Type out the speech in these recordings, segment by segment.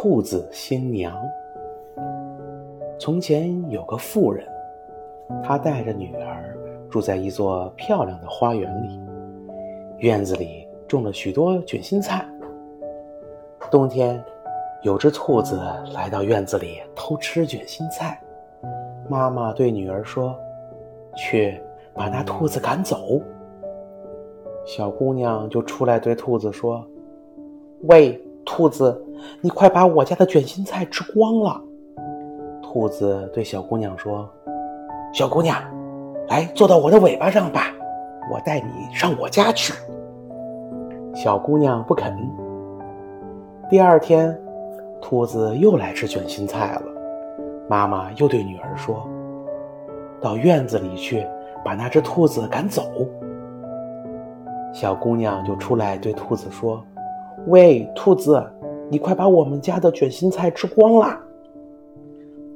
兔子新娘。从前有个妇人，她带着女儿住在一座漂亮的花园里，院子里种了许多卷心菜。冬天，有只兔子来到院子里偷吃卷心菜，妈妈对女儿说：“去把那兔子赶走。”小姑娘就出来对兔子说：“喂，兔子，你快把我家的卷心菜吃光了。”兔子对小姑娘说：“小姑娘，来坐到我的尾巴上吧，我带你上我家去。”小姑娘不肯。第二天，兔子又来吃卷心菜了，妈妈又对女儿说：“到院子里去，把那只兔子赶走。”小姑娘就出来对兔子说：“喂，兔子，你快把我们家的卷心菜吃光啦！”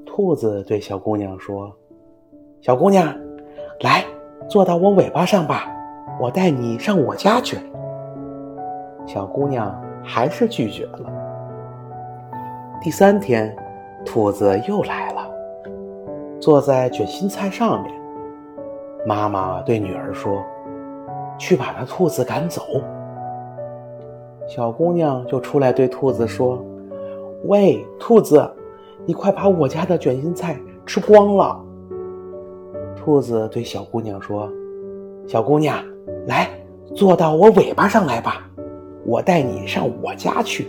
兔子对小姑娘说：“小姑娘，来坐到我尾巴上吧，我带你上我家去。”小姑娘还是拒绝了。第三天，兔子又来了，坐在卷心菜上面。妈妈对女儿说。去把那兔子赶走。小姑娘就出来对兔子说：“喂，兔子，你快把我家的卷心菜吃光了。”兔子对小姑娘说：“小姑娘，来坐到我尾巴上来吧，我带你上我家去。”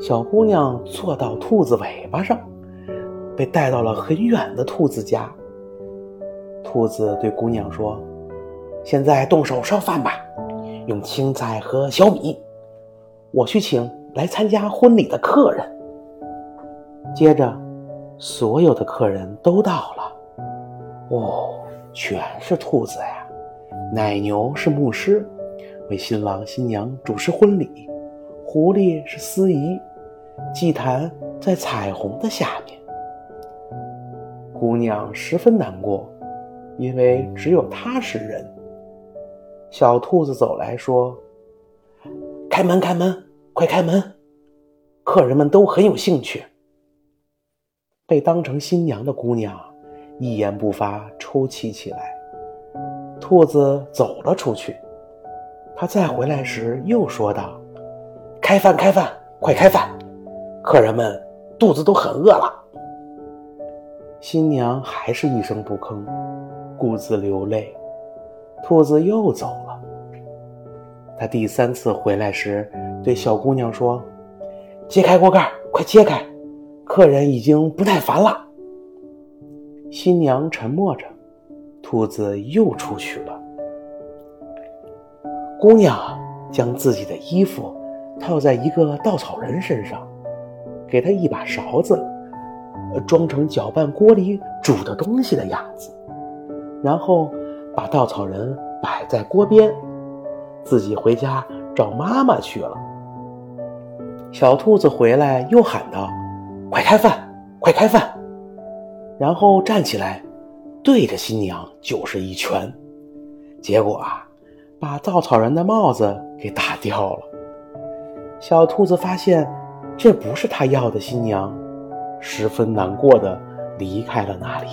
小姑娘坐到兔子尾巴上，被带到了很远的兔子家。兔子对姑娘说。现在动手烧饭吧，用青菜和小米。我去请来参加婚礼的客人。接着，所有的客人都到了。哦，全是兔子呀！奶牛是牧师，为新郎新娘主持婚礼；狐狸是司仪。祭坛在彩虹的下面。姑娘十分难过，因为只有她是人。小兔子走来说：“开门，开门，快开门！”客人们都很有兴趣。被当成新娘的姑娘一言不发，抽泣起来。兔子走了出去。他再回来时又说道：“开饭，开饭，快开饭！客人们肚子都很饿了。”新娘还是一声不吭，顾自流泪。兔子又走了。他第三次回来时，对小姑娘说：“揭开锅盖，快揭开，客人已经不耐烦了。”新娘沉默着，兔子又出去了。姑娘将自己的衣服套在一个稻草人身上，给他一把勺子，装成搅拌锅里煮的东西的样子，然后。把稻草人摆在锅边，自己回家找妈妈去了。小兔子回来又喊道：“快开饭，快开饭！”然后站起来，对着新娘就是一拳。结果啊，把稻草人的帽子给打掉了。小兔子发现这不是他要的新娘，十分难过的离开了那里。